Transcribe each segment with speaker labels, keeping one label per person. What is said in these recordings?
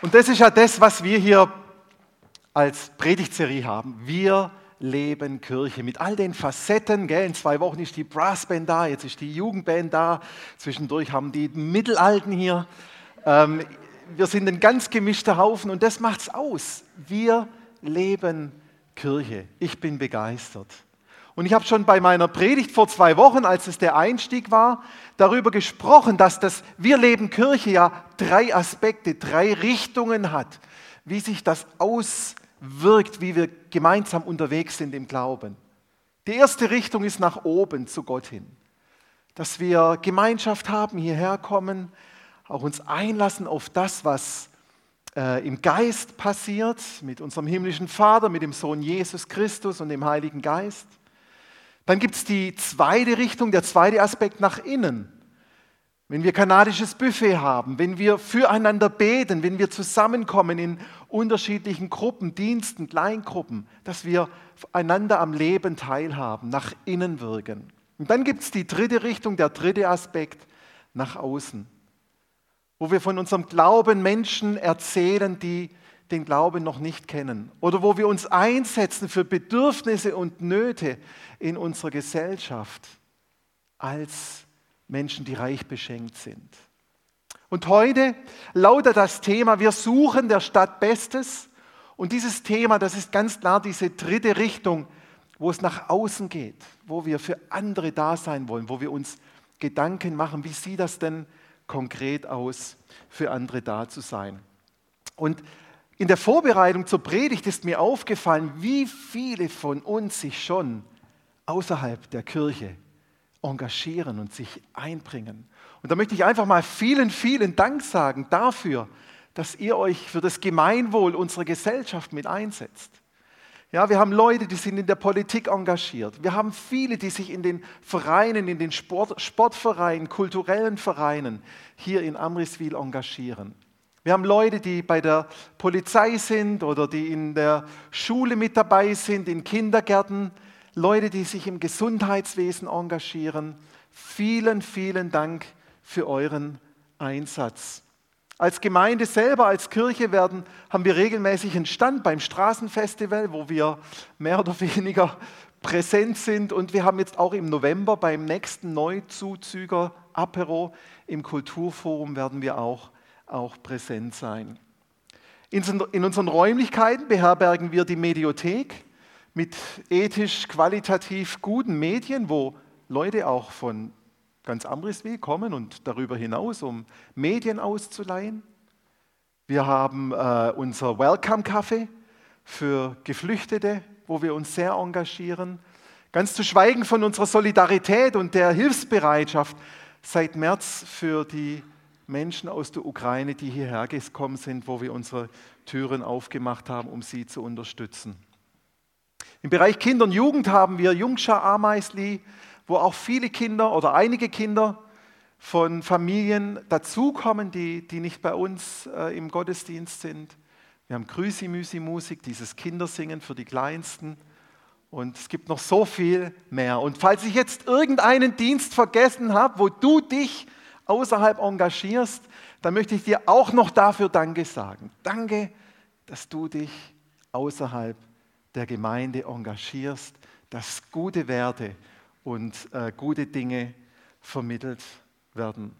Speaker 1: Und das ist ja das, was wir hier als Predigtserie haben. Wir leben Kirche mit all den Facetten. Gell? In zwei Wochen ist die Brassband da, jetzt ist die Jugendband da. Zwischendurch haben die Mittelalten hier. Ähm, wir sind ein ganz gemischter Haufen und das macht's aus. Wir leben Kirche. Ich bin begeistert. Und ich habe schon bei meiner Predigt vor zwei Wochen, als es der Einstieg war, darüber gesprochen, dass das Wir leben Kirche ja drei Aspekte, drei Richtungen hat, wie sich das auswirkt, wie wir gemeinsam unterwegs sind im Glauben. Die erste Richtung ist nach oben zu Gott hin, dass wir Gemeinschaft haben, hierher kommen, auch uns einlassen auf das, was äh, im Geist passiert, mit unserem himmlischen Vater, mit dem Sohn Jesus Christus und dem Heiligen Geist. Dann gibt es die zweite Richtung, der zweite Aspekt nach innen. Wenn wir kanadisches Buffet haben, wenn wir füreinander beten, wenn wir zusammenkommen in unterschiedlichen Gruppen, Diensten, Kleingruppen, dass wir einander am Leben teilhaben, nach innen wirken. Und dann gibt es die dritte Richtung, der dritte Aspekt nach außen, wo wir von unserem Glauben Menschen erzählen, die den Glauben noch nicht kennen oder wo wir uns einsetzen für Bedürfnisse und Nöte in unserer Gesellschaft als Menschen, die reich beschenkt sind. Und heute lautet das Thema, wir suchen der Stadt Bestes. Und dieses Thema, das ist ganz klar diese dritte Richtung, wo es nach außen geht, wo wir für andere da sein wollen, wo wir uns Gedanken machen, wie sieht das denn konkret aus, für andere da zu sein. Und in der Vorbereitung zur Predigt ist mir aufgefallen, wie viele von uns sich schon außerhalb der Kirche engagieren und sich einbringen. Und da möchte ich einfach mal vielen, vielen Dank sagen dafür, dass ihr euch für das Gemeinwohl unserer Gesellschaft mit einsetzt. Ja, wir haben Leute, die sind in der Politik engagiert. Wir haben viele, die sich in den Vereinen, in den Sport, Sportvereinen, kulturellen Vereinen hier in Amriswil engagieren. Wir haben Leute, die bei der Polizei sind oder die in der Schule mit dabei sind, in Kindergärten, Leute, die sich im Gesundheitswesen engagieren. Vielen, vielen Dank für euren Einsatz. Als Gemeinde selber, als Kirche werden, haben wir regelmäßig einen Stand beim Straßenfestival, wo wir mehr oder weniger präsent sind. Und wir haben jetzt auch im November beim nächsten Neuzuzüger Apero im Kulturforum werden wir auch auch präsent sein. In unseren Räumlichkeiten beherbergen wir die Mediothek mit ethisch qualitativ guten Medien, wo Leute auch von ganz Amriswil kommen und darüber hinaus, um Medien auszuleihen. Wir haben äh, unser Welcome Café für Geflüchtete, wo wir uns sehr engagieren. Ganz zu schweigen von unserer Solidarität und der Hilfsbereitschaft seit März für die Menschen aus der Ukraine, die hierher gekommen sind, wo wir unsere Türen aufgemacht haben, um sie zu unterstützen. Im Bereich Kinder und Jugend haben wir Jungschar Ameisli, wo auch viele Kinder oder einige Kinder von Familien dazukommen, die, die nicht bei uns äh, im Gottesdienst sind. Wir haben Grüsi-Müsi-Musik, dieses Kindersingen für die Kleinsten. Und es gibt noch so viel mehr. Und falls ich jetzt irgendeinen Dienst vergessen habe, wo du dich außerhalb engagierst, dann möchte ich dir auch noch dafür Danke sagen. Danke, dass du dich außerhalb der Gemeinde engagierst, dass gute Werte und äh, gute Dinge vermittelt werden.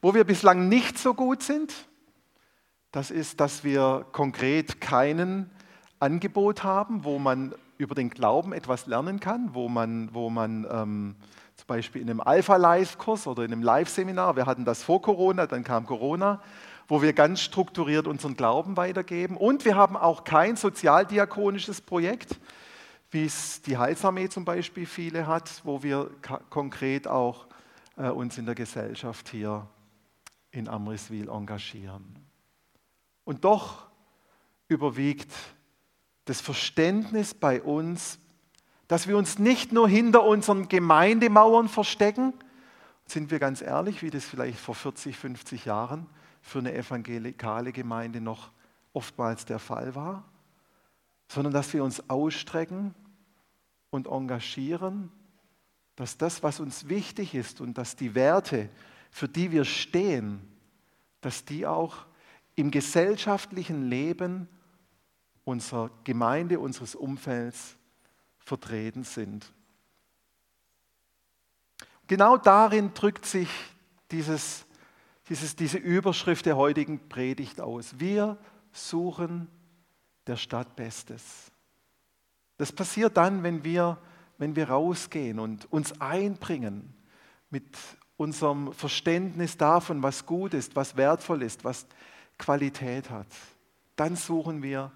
Speaker 1: Wo wir bislang nicht so gut sind, das ist, dass wir konkret keinen Angebot haben, wo man über den Glauben etwas lernen kann, wo man, wo man ähm, zum Beispiel in einem Alpha-Live-Kurs oder in einem Live-Seminar, wir hatten das vor Corona, dann kam Corona, wo wir ganz strukturiert unseren Glauben weitergeben. Und wir haben auch kein sozialdiakonisches Projekt, wie es die Heilsarmee zum Beispiel viele hat, wo wir konkret auch äh, uns in der Gesellschaft hier in Amriswil engagieren. Und doch überwiegt das Verständnis bei uns, dass wir uns nicht nur hinter unseren Gemeindemauern verstecken, sind wir ganz ehrlich, wie das vielleicht vor 40, 50 Jahren für eine evangelikale Gemeinde noch oftmals der Fall war, sondern dass wir uns ausstrecken und engagieren, dass das, was uns wichtig ist und dass die Werte, für die wir stehen, dass die auch im gesellschaftlichen Leben unserer Gemeinde, unseres Umfelds vertreten sind. Genau darin drückt sich dieses, dieses, diese Überschrift der heutigen Predigt aus. Wir suchen der Stadt Bestes. Das passiert dann, wenn wir, wenn wir rausgehen und uns einbringen mit unserem Verständnis davon, was gut ist, was wertvoll ist, was Qualität hat. Dann suchen wir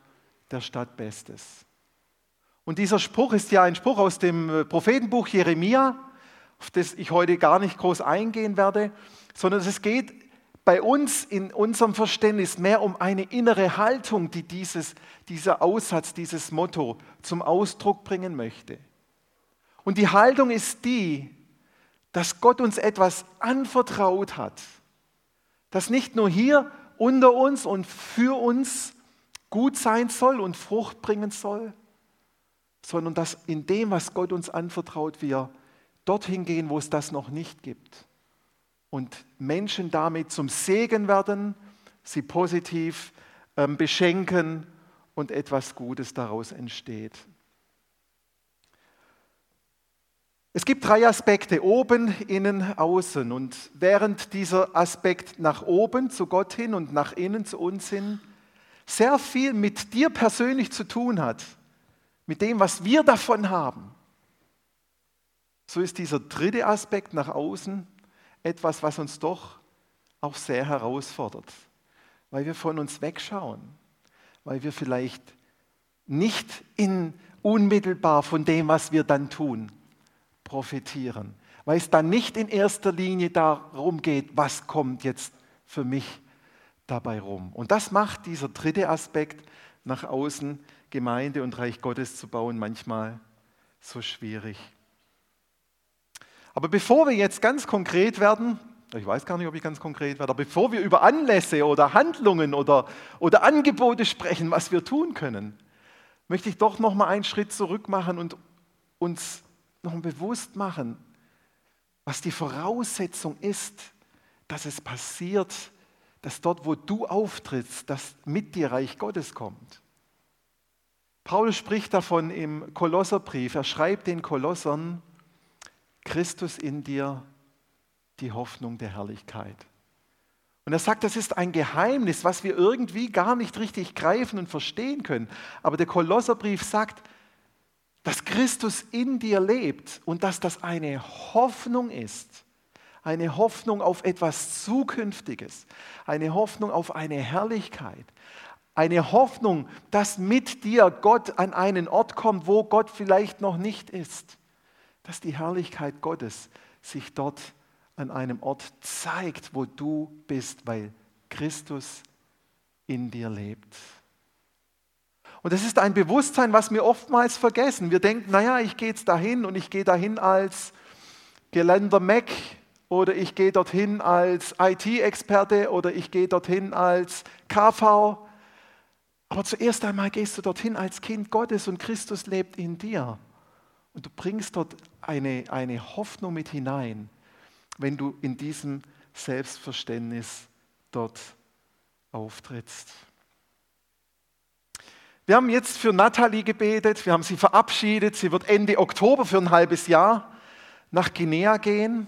Speaker 1: der Stadt Bestes. Und dieser Spruch ist ja ein Spruch aus dem äh, Prophetenbuch Jeremia, auf das ich heute gar nicht groß eingehen werde, sondern es geht bei uns in unserem Verständnis mehr um eine innere Haltung, die dieses, dieser Aussatz, dieses Motto zum Ausdruck bringen möchte. Und die Haltung ist die, dass Gott uns etwas anvertraut hat, das nicht nur hier unter uns und für uns gut sein soll und Frucht bringen soll, sondern dass in dem, was Gott uns anvertraut, wir dorthin gehen, wo es das noch nicht gibt. Und Menschen damit zum Segen werden, sie positiv ähm, beschenken und etwas Gutes daraus entsteht. Es gibt drei Aspekte, oben, innen, außen. Und während dieser Aspekt nach oben zu Gott hin und nach innen zu uns hin sehr viel mit dir persönlich zu tun hat, mit dem, was wir davon haben, so ist dieser dritte Aspekt nach außen etwas, was uns doch auch sehr herausfordert, weil wir von uns wegschauen, weil wir vielleicht nicht in unmittelbar von dem, was wir dann tun, profitieren, weil es dann nicht in erster Linie darum geht, was kommt jetzt für mich dabei rum. Und das macht dieser dritte Aspekt nach außen, Gemeinde und Reich Gottes zu bauen, manchmal so schwierig. Aber bevor wir jetzt ganz konkret werden, ich weiß gar nicht, ob ich ganz konkret werde, aber bevor wir über Anlässe oder Handlungen oder, oder Angebote sprechen, was wir tun können, möchte ich doch noch mal einen Schritt zurück machen und uns noch bewusst machen, was die Voraussetzung ist, dass es passiert, dass dort, wo du auftrittst, dass mit dir Reich Gottes kommt. Paulus spricht davon im Kolosserbrief. Er schreibt den Kolossern, Christus in dir, die Hoffnung der Herrlichkeit. Und er sagt, das ist ein Geheimnis, was wir irgendwie gar nicht richtig greifen und verstehen können. Aber der Kolosserbrief sagt, dass Christus in dir lebt und dass das eine Hoffnung ist. Eine Hoffnung auf etwas Zukünftiges. Eine Hoffnung auf eine Herrlichkeit. Eine Hoffnung, dass mit dir Gott an einen Ort kommt, wo Gott vielleicht noch nicht ist dass die Herrlichkeit Gottes sich dort an einem Ort zeigt, wo du bist, weil Christus in dir lebt. Und das ist ein Bewusstsein, was wir oftmals vergessen. Wir denken, naja, ich gehe jetzt dahin und ich gehe dahin als Geländer Mac oder ich gehe dorthin als IT-Experte oder ich gehe dorthin als KV. Aber zuerst einmal gehst du dorthin als Kind Gottes und Christus lebt in dir. Und du bringst dort eine, eine Hoffnung mit hinein, wenn du in diesem Selbstverständnis dort auftrittst. Wir haben jetzt für Nathalie gebetet, wir haben sie verabschiedet. Sie wird Ende Oktober für ein halbes Jahr nach Guinea gehen.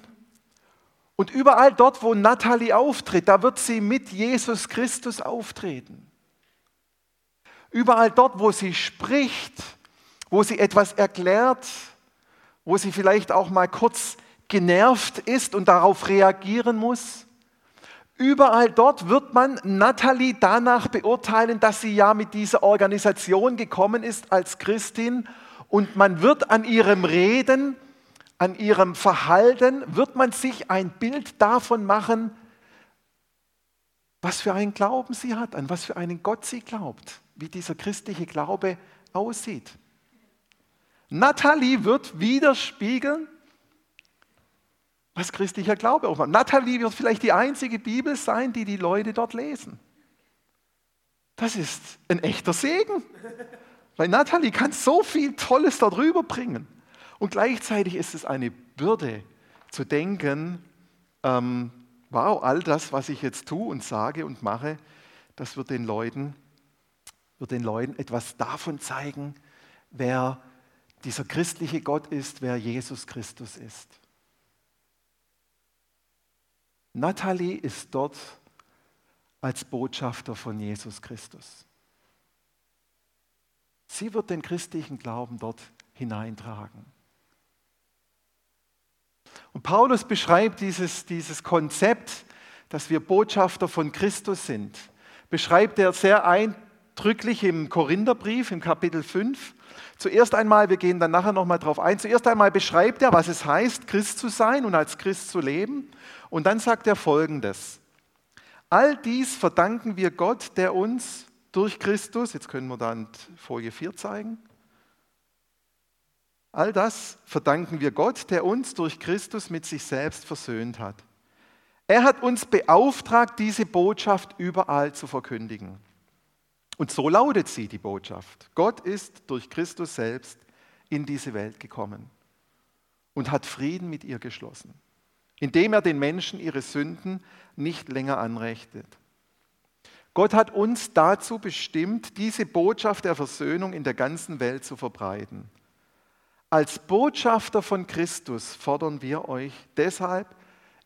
Speaker 1: Und überall dort, wo Nathalie auftritt, da wird sie mit Jesus Christus auftreten. Überall dort, wo sie spricht, wo sie etwas erklärt, wo sie vielleicht auch mal kurz genervt ist und darauf reagieren muss. Überall dort wird man Natalie danach beurteilen, dass sie ja mit dieser Organisation gekommen ist als Christin und man wird an ihrem Reden, an ihrem Verhalten, wird man sich ein Bild davon machen, was für einen Glauben sie hat, an was für einen Gott sie glaubt, wie dieser christliche Glaube aussieht. Natalie wird widerspiegeln, was christlicher Glaube auch macht. Natalie wird vielleicht die einzige Bibel sein, die die Leute dort lesen. Das ist ein echter Segen, weil Natalie kann so viel Tolles darüber bringen. Und gleichzeitig ist es eine Bürde zu denken, ähm, wow, all das, was ich jetzt tue und sage und mache, das wird den Leuten, wird den Leuten etwas davon zeigen, wer dieser christliche Gott ist, wer Jesus Christus ist. Natalie ist dort als Botschafter von Jesus Christus. Sie wird den christlichen Glauben dort hineintragen. Und Paulus beschreibt dieses, dieses Konzept, dass wir Botschafter von Christus sind, beschreibt er sehr eindrücklich im Korintherbrief im Kapitel 5. Zuerst einmal, wir gehen dann nachher nochmal drauf ein, zuerst einmal beschreibt er, was es heißt, Christ zu sein und als Christ zu leben. Und dann sagt er Folgendes. All dies verdanken wir Gott, der uns durch Christus, jetzt können wir dann Folie 4 zeigen, all das verdanken wir Gott, der uns durch Christus mit sich selbst versöhnt hat. Er hat uns beauftragt, diese Botschaft überall zu verkündigen. Und so lautet sie, die Botschaft. Gott ist durch Christus selbst in diese Welt gekommen und hat Frieden mit ihr geschlossen, indem er den Menschen ihre Sünden nicht länger anrechtet. Gott hat uns dazu bestimmt, diese Botschaft der Versöhnung in der ganzen Welt zu verbreiten. Als Botschafter von Christus fordern wir euch deshalb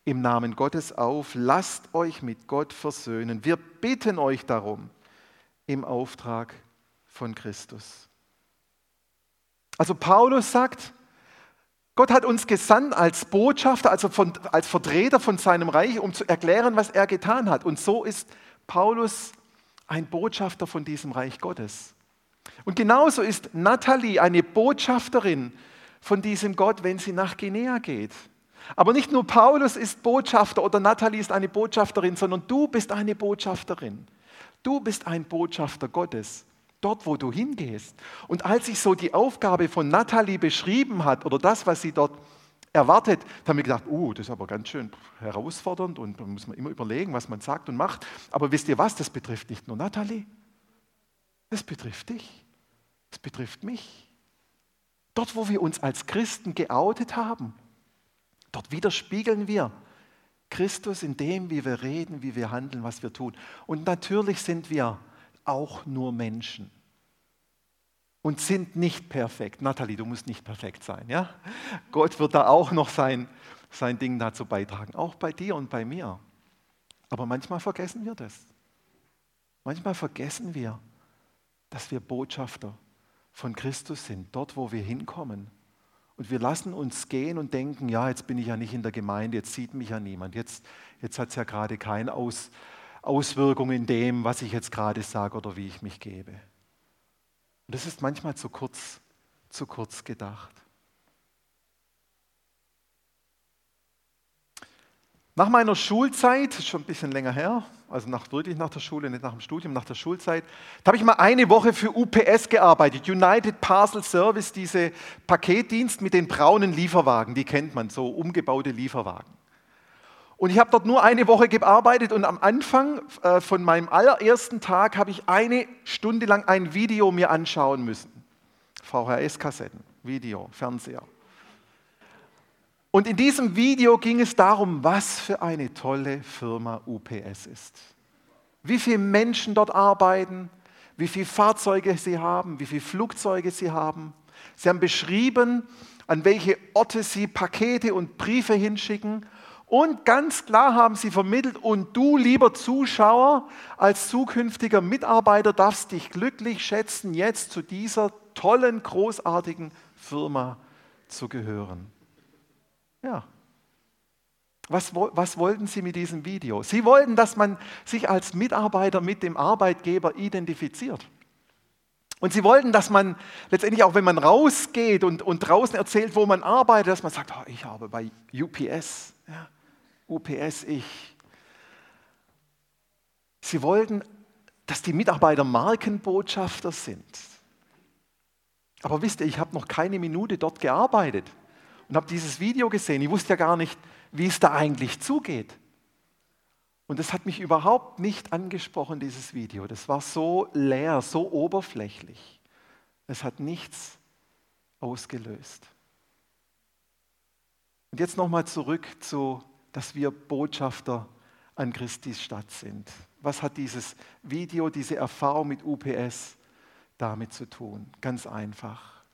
Speaker 1: im Namen Gottes auf, lasst euch mit Gott versöhnen. Wir bitten euch darum im Auftrag von Christus. Also Paulus sagt, Gott hat uns gesandt als Botschafter, also von, als Vertreter von seinem Reich, um zu erklären, was er getan hat. Und so ist Paulus ein Botschafter von diesem Reich Gottes. Und genauso ist Natalie eine Botschafterin von diesem Gott, wenn sie nach Guinea geht. Aber nicht nur Paulus ist Botschafter oder Natalie ist eine Botschafterin, sondern du bist eine Botschafterin. Du bist ein Botschafter Gottes, dort wo du hingehst. Und als ich so die Aufgabe von Natalie beschrieben hat oder das, was sie dort erwartet, da haben wir gedacht, uh, das ist aber ganz schön herausfordernd und da muss man immer überlegen, was man sagt und macht. Aber wisst ihr was, das betrifft nicht nur Nathalie, das betrifft dich, das betrifft mich. Dort, wo wir uns als Christen geoutet haben, dort widerspiegeln wir Christus in dem, wie wir reden, wie wir handeln, was wir tun. Und natürlich sind wir auch nur Menschen und sind nicht perfekt. Nathalie, du musst nicht perfekt sein. Ja? Gott wird da auch noch sein, sein Ding dazu beitragen, auch bei dir und bei mir. Aber manchmal vergessen wir das. Manchmal vergessen wir, dass wir Botschafter von Christus sind, dort wo wir hinkommen. Und wir lassen uns gehen und denken, ja, jetzt bin ich ja nicht in der Gemeinde, jetzt sieht mich ja niemand, jetzt, jetzt hat es ja gerade keine Aus, Auswirkung in dem, was ich jetzt gerade sage oder wie ich mich gebe. Und das ist manchmal zu kurz, zu kurz gedacht. Nach meiner Schulzeit, schon ein bisschen länger her, also nach, wirklich nach der Schule, nicht nach dem Studium, nach der Schulzeit, da habe ich mal eine Woche für UPS gearbeitet, United Parcel Service, diese Paketdienst mit den braunen Lieferwagen, die kennt man, so umgebaute Lieferwagen. Und ich habe dort nur eine Woche gearbeitet und am Anfang äh, von meinem allerersten Tag habe ich eine Stunde lang ein Video mir anschauen müssen. VHS-Kassetten, Video, Fernseher. Und in diesem Video ging es darum, was für eine tolle Firma UPS ist. Wie viele Menschen dort arbeiten, wie viele Fahrzeuge sie haben, wie viele Flugzeuge sie haben. Sie haben beschrieben, an welche Orte sie Pakete und Briefe hinschicken und ganz klar haben sie vermittelt, und du, lieber Zuschauer, als zukünftiger Mitarbeiter darfst dich glücklich schätzen, jetzt zu dieser tollen, großartigen Firma zu gehören. Ja. Was, was wollten sie mit diesem Video? Sie wollten, dass man sich als Mitarbeiter mit dem Arbeitgeber identifiziert. Und sie wollten, dass man letztendlich auch, wenn man rausgeht und, und draußen erzählt, wo man arbeitet, dass man sagt, oh, ich habe bei UPS. Ja. UPS ich. Sie wollten, dass die Mitarbeiter Markenbotschafter sind. Aber wisst ihr, ich habe noch keine Minute dort gearbeitet und habe dieses Video gesehen. Ich wusste ja gar nicht, wie es da eigentlich zugeht. Und das hat mich überhaupt nicht angesprochen, dieses Video. Das war so leer, so oberflächlich. Es hat nichts ausgelöst. Und jetzt nochmal zurück zu dass wir Botschafter an Christi Stadt sind. Was hat dieses Video, diese Erfahrung mit UPS damit zu tun? Ganz einfach.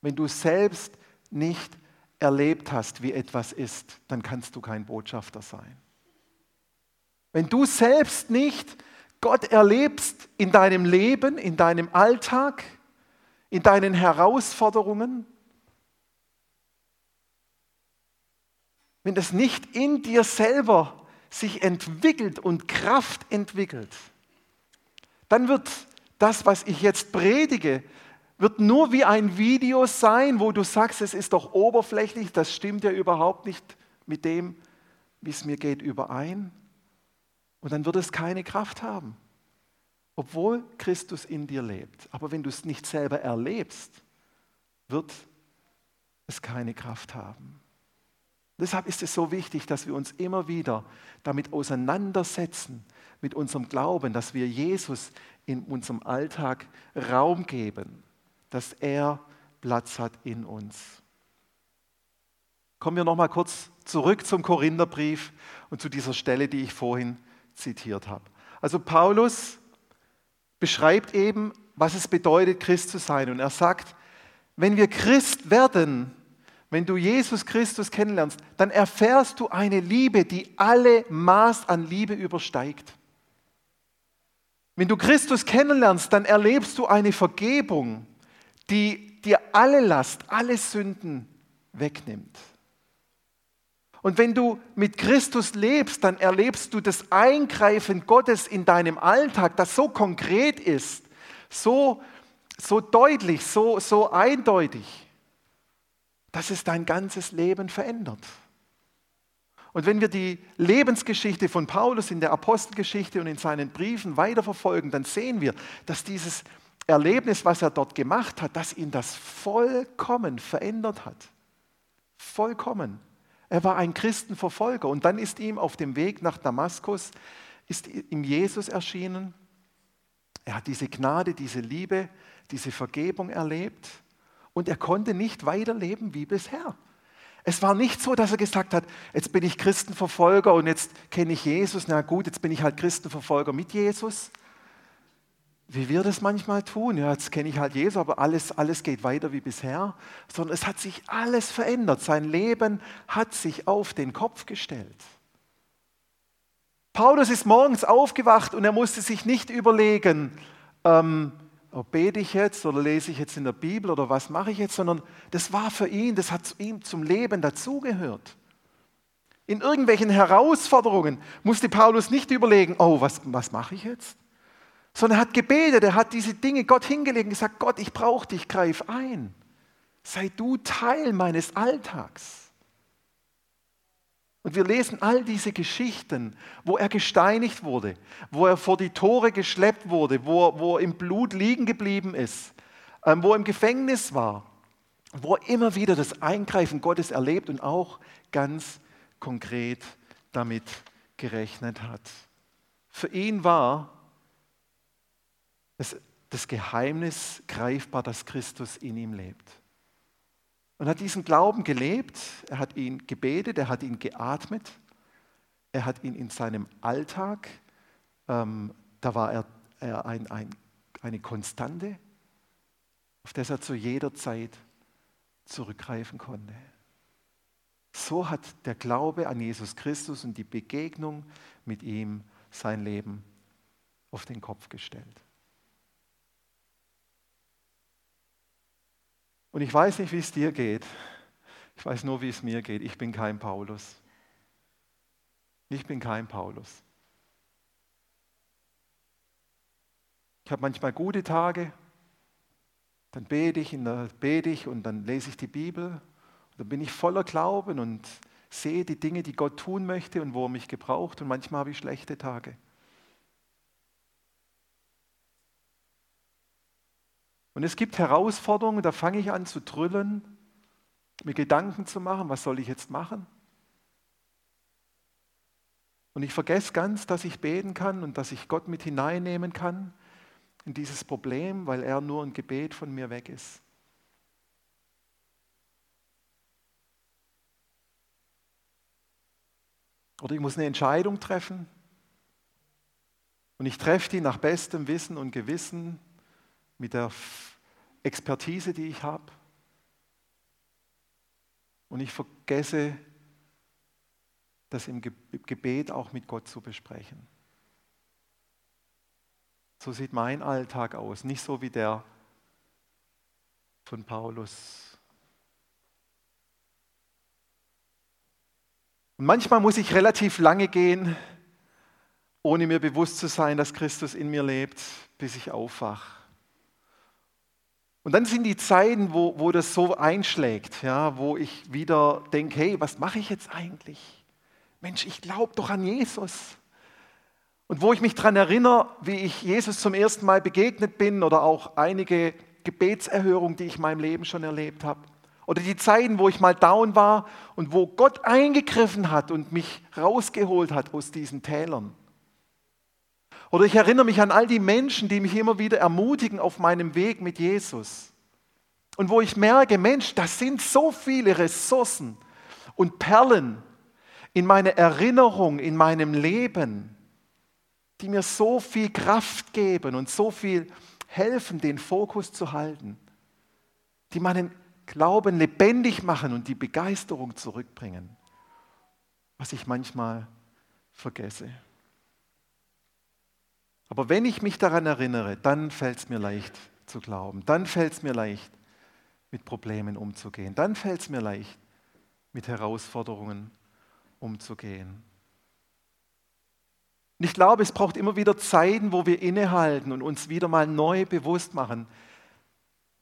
Speaker 1: Wenn du selbst nicht erlebt hast, wie etwas ist, dann kannst du kein Botschafter sein. Wenn du selbst nicht Gott erlebst in deinem Leben, in deinem Alltag, in deinen Herausforderungen, wenn das nicht in dir selber sich entwickelt und Kraft entwickelt, dann wird das, was ich jetzt predige, wird nur wie ein Video sein, wo du sagst, es ist doch oberflächlich, das stimmt ja überhaupt nicht mit dem, wie es mir geht, überein. Und dann wird es keine Kraft haben, obwohl Christus in dir lebt. Aber wenn du es nicht selber erlebst, wird es keine Kraft haben. Deshalb ist es so wichtig, dass wir uns immer wieder damit auseinandersetzen, mit unserem Glauben, dass wir Jesus in unserem Alltag Raum geben, dass er Platz hat in uns. Kommen wir nochmal kurz zurück zum Korintherbrief und zu dieser Stelle, die ich vorhin zitiert habe. Also Paulus beschreibt eben, was es bedeutet, Christ zu sein. Und er sagt, wenn wir Christ werden, wenn du Jesus Christus kennenlernst, dann erfährst du eine Liebe, die alle Maß an Liebe übersteigt. Wenn du Christus kennenlernst, dann erlebst du eine Vergebung, die dir alle Last, alle Sünden wegnimmt. Und wenn du mit Christus lebst, dann erlebst du das Eingreifen Gottes in deinem Alltag, das so konkret ist, so, so deutlich, so, so eindeutig dass es dein ganzes Leben verändert. Und wenn wir die Lebensgeschichte von Paulus in der Apostelgeschichte und in seinen Briefen weiterverfolgen, dann sehen wir, dass dieses Erlebnis, was er dort gemacht hat, dass ihn das vollkommen verändert hat. Vollkommen. Er war ein Christenverfolger und dann ist ihm auf dem Weg nach Damaskus, ist ihm Jesus erschienen. Er hat diese Gnade, diese Liebe, diese Vergebung erlebt und er konnte nicht weiterleben wie bisher. Es war nicht so, dass er gesagt hat, jetzt bin ich Christenverfolger und jetzt kenne ich Jesus, na gut, jetzt bin ich halt Christenverfolger mit Jesus. Wie wir das manchmal tun, ja, jetzt kenne ich halt Jesus, aber alles, alles geht weiter wie bisher, sondern es hat sich alles verändert. Sein Leben hat sich auf den Kopf gestellt. Paulus ist morgens aufgewacht und er musste sich nicht überlegen, ähm, oh, bete ich jetzt oder lese ich jetzt in der Bibel oder was mache ich jetzt, sondern das war für ihn, das hat ihm zum Leben dazugehört. In irgendwelchen Herausforderungen musste Paulus nicht überlegen, oh, was, was mache ich jetzt? Sondern er hat gebetet, er hat diese Dinge Gott hingelegt und gesagt, Gott, ich brauche dich, greif ein. Sei du Teil meines Alltags. Und wir lesen all diese Geschichten, wo er gesteinigt wurde, wo er vor die Tore geschleppt wurde, wo, wo er im Blut liegen geblieben ist, ähm, wo er im Gefängnis war, wo er immer wieder das Eingreifen Gottes erlebt und auch ganz konkret damit gerechnet hat. Für ihn war das, das Geheimnis greifbar, dass Christus in ihm lebt und hat diesen Glauben gelebt, er hat ihn gebetet, er hat ihn geatmet, er hat ihn in seinem Alltag, ähm, da war er, er ein, ein, eine Konstante, auf das er zu jeder Zeit zurückgreifen konnte. So hat der Glaube an Jesus Christus und die Begegnung mit ihm sein Leben auf den Kopf gestellt. Und ich weiß nicht, wie es dir geht. Ich weiß nur, wie es mir geht. Ich bin kein Paulus. Ich bin kein Paulus. Ich habe manchmal gute Tage, dann bete ich, bete ich und dann lese ich die Bibel. Dann bin ich voller Glauben und sehe die Dinge, die Gott tun möchte und wo er mich gebraucht. Und manchmal habe ich schlechte Tage. Und es gibt Herausforderungen, da fange ich an zu trüllen, mir Gedanken zu machen, was soll ich jetzt machen? Und ich vergesse ganz, dass ich beten kann und dass ich Gott mit hineinnehmen kann in dieses Problem, weil er nur ein Gebet von mir weg ist. Oder ich muss eine Entscheidung treffen. Und ich treffe die nach bestem Wissen und Gewissen mit der Expertise, die ich habe. Und ich vergesse, das im Gebet auch mit Gott zu besprechen. So sieht mein Alltag aus, nicht so wie der von Paulus. Und manchmal muss ich relativ lange gehen, ohne mir bewusst zu sein, dass Christus in mir lebt, bis ich aufwache. Und dann sind die Zeiten, wo, wo das so einschlägt, ja, wo ich wieder denke, hey, was mache ich jetzt eigentlich? Mensch, ich glaube doch an Jesus. Und wo ich mich daran erinnere, wie ich Jesus zum ersten Mal begegnet bin oder auch einige Gebetserhörungen, die ich in meinem Leben schon erlebt habe. Oder die Zeiten, wo ich mal down war und wo Gott eingegriffen hat und mich rausgeholt hat aus diesen Tälern. Oder ich erinnere mich an all die Menschen, die mich immer wieder ermutigen auf meinem Weg mit Jesus. Und wo ich merke, Mensch, das sind so viele Ressourcen und Perlen in meiner Erinnerung, in meinem Leben, die mir so viel Kraft geben und so viel helfen, den Fokus zu halten, die meinen Glauben lebendig machen und die Begeisterung zurückbringen, was ich manchmal vergesse. Aber wenn ich mich daran erinnere, dann fällt es mir leicht zu glauben. Dann fällt es mir leicht, mit Problemen umzugehen. Dann fällt es mir leicht, mit Herausforderungen umzugehen. Und ich glaube, es braucht immer wieder Zeiten, wo wir innehalten und uns wieder mal neu bewusst machen,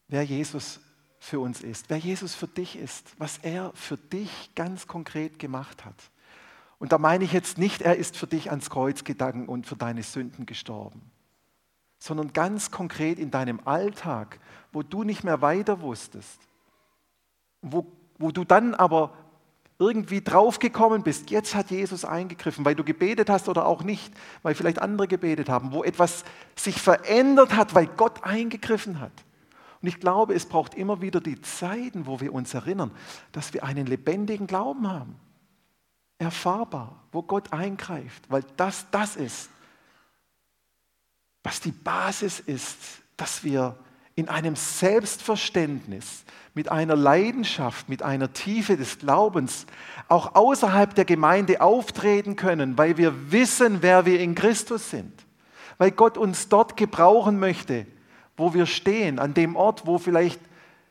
Speaker 1: wer Jesus für uns ist, wer Jesus für dich ist, was er für dich ganz konkret gemacht hat. Und da meine ich jetzt nicht, er ist für dich ans Kreuz gegangen und für deine Sünden gestorben, sondern ganz konkret in deinem Alltag, wo du nicht mehr weiter wusstest, wo, wo du dann aber irgendwie draufgekommen bist, jetzt hat Jesus eingegriffen, weil du gebetet hast oder auch nicht, weil vielleicht andere gebetet haben, wo etwas sich verändert hat, weil Gott eingegriffen hat. Und ich glaube, es braucht immer wieder die Zeiten, wo wir uns erinnern, dass wir einen lebendigen Glauben haben erfahrbar, wo Gott eingreift, weil das das ist, was die Basis ist, dass wir in einem Selbstverständnis, mit einer Leidenschaft, mit einer Tiefe des Glaubens auch außerhalb der Gemeinde auftreten können, weil wir wissen, wer wir in Christus sind, weil Gott uns dort gebrauchen möchte, wo wir stehen, an dem Ort, wo vielleicht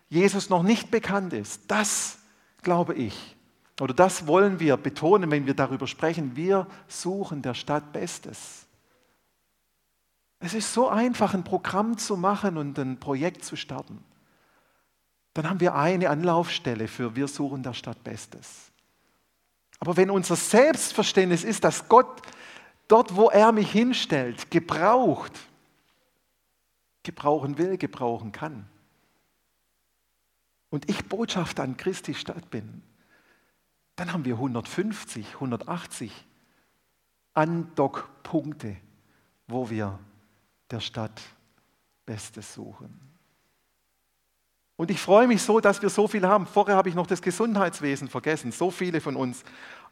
Speaker 1: Jesus noch nicht bekannt ist. Das glaube ich. Oder das wollen wir betonen, wenn wir darüber sprechen. Wir suchen der Stadt Bestes. Es ist so einfach, ein Programm zu machen und ein Projekt zu starten. Dann haben wir eine Anlaufstelle für Wir suchen der Stadt Bestes. Aber wenn unser Selbstverständnis ist, dass Gott dort, wo er mich hinstellt, gebraucht, gebrauchen will, gebrauchen kann, und ich Botschafter an Christi Stadt bin, dann haben wir 150, 180 Andockpunkte, wo wir der Stadt Bestes suchen. Und ich freue mich so, dass wir so viel haben. Vorher habe ich noch das Gesundheitswesen vergessen. So viele von uns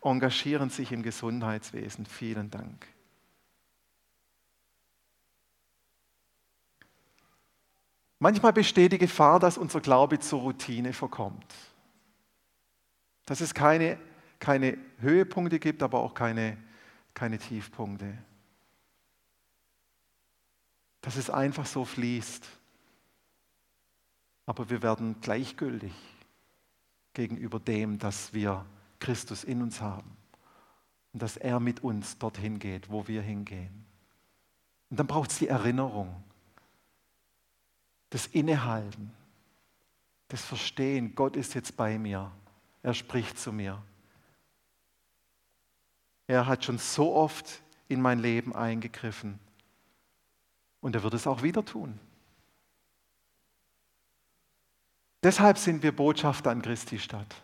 Speaker 1: engagieren sich im Gesundheitswesen. Vielen Dank. Manchmal besteht die Gefahr, dass unser Glaube zur Routine verkommt. Dass es keine, keine Höhepunkte gibt, aber auch keine, keine Tiefpunkte. Dass es einfach so fließt. Aber wir werden gleichgültig gegenüber dem, dass wir Christus in uns haben und dass er mit uns dorthin geht, wo wir hingehen. Und dann braucht es die Erinnerung, das Innehalten, das Verstehen, Gott ist jetzt bei mir. Er spricht zu mir. Er hat schon so oft in mein Leben eingegriffen. Und er wird es auch wieder tun. Deshalb sind wir Botschafter an Christi Stadt,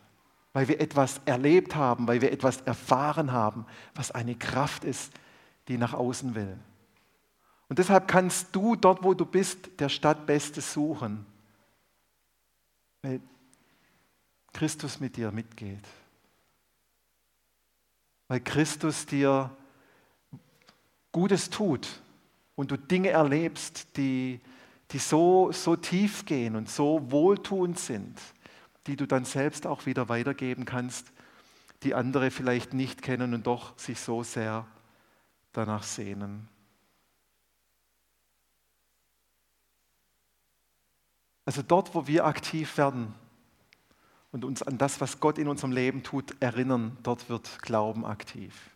Speaker 1: weil wir etwas erlebt haben, weil wir etwas erfahren haben, was eine Kraft ist, die nach außen will. Und deshalb kannst du dort, wo du bist, der Stadt Bestes suchen, weil Christus mit dir mitgeht. Weil Christus dir Gutes tut, und du Dinge erlebst, die, die so, so tief gehen und so wohltuend sind, die du dann selbst auch wieder weitergeben kannst, die andere vielleicht nicht kennen und doch sich so sehr danach sehnen. Also dort, wo wir aktiv werden und uns an das, was Gott in unserem Leben tut, erinnern, dort wird Glauben aktiv.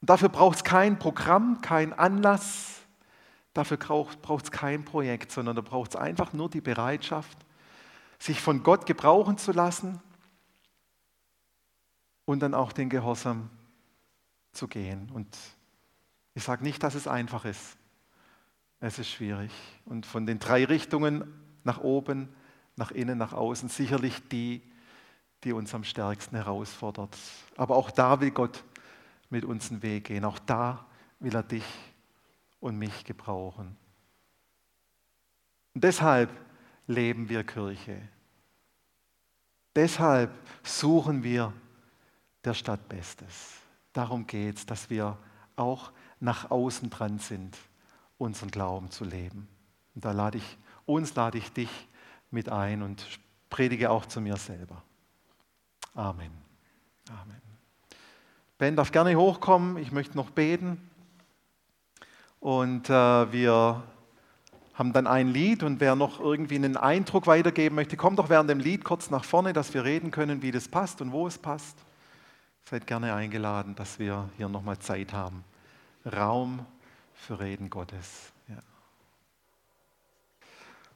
Speaker 1: Und dafür braucht es kein Programm, kein Anlass, dafür braucht es kein Projekt, sondern da braucht es einfach nur die Bereitschaft, sich von Gott gebrauchen zu lassen und dann auch den Gehorsam zu gehen. Und ich sage nicht, dass es einfach ist. Es ist schwierig. Und von den drei Richtungen nach oben, nach innen, nach außen, sicherlich die, die uns am stärksten herausfordert. Aber auch da will Gott mit uns einen Weg gehen. Auch da will er dich und mich gebrauchen. Und deshalb leben wir Kirche. Deshalb suchen wir der Stadt Bestes. Darum geht es, dass wir auch nach außen dran sind, unseren Glauben zu leben. Und da lade ich uns, lade ich dich mit ein und predige auch zu mir selber. Amen. Amen. Ben darf gerne hochkommen. Ich möchte noch beten. Und äh, wir haben dann ein Lied und wer noch irgendwie einen Eindruck weitergeben möchte, kommt doch während dem Lied kurz nach vorne, dass wir reden können, wie das passt und wo es passt. Seid gerne eingeladen, dass wir hier nochmal Zeit haben. Raum für Reden Gottes.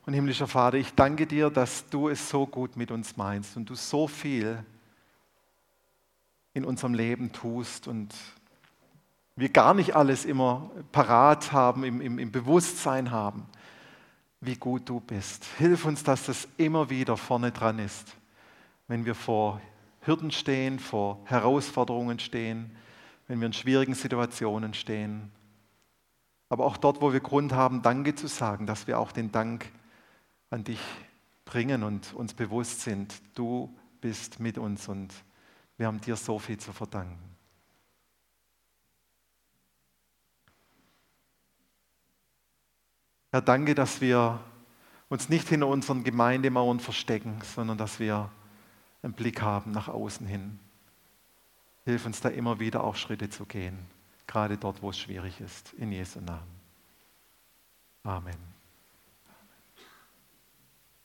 Speaker 1: Und himmlischer Vater, ich danke dir, dass du es so gut mit uns meinst und du so viel in unserem Leben tust und wir gar nicht alles immer parat haben, im, im, im Bewusstsein haben, wie gut du bist. Hilf uns, dass das immer wieder vorne dran ist, wenn wir vor Hürden stehen, vor Herausforderungen stehen, wenn wir in schwierigen Situationen stehen. Aber auch dort, wo wir Grund haben, Danke zu sagen, dass wir auch den Dank an dich bringen und uns bewusst sind, du bist mit uns und wir haben dir so viel zu verdanken. Herr, danke, dass wir uns nicht hinter unseren Gemeindemauern verstecken, sondern dass wir einen Blick haben nach außen hin. Hilf uns da immer wieder auch Schritte zu gehen, gerade dort, wo es schwierig ist. In Jesu Namen. Amen.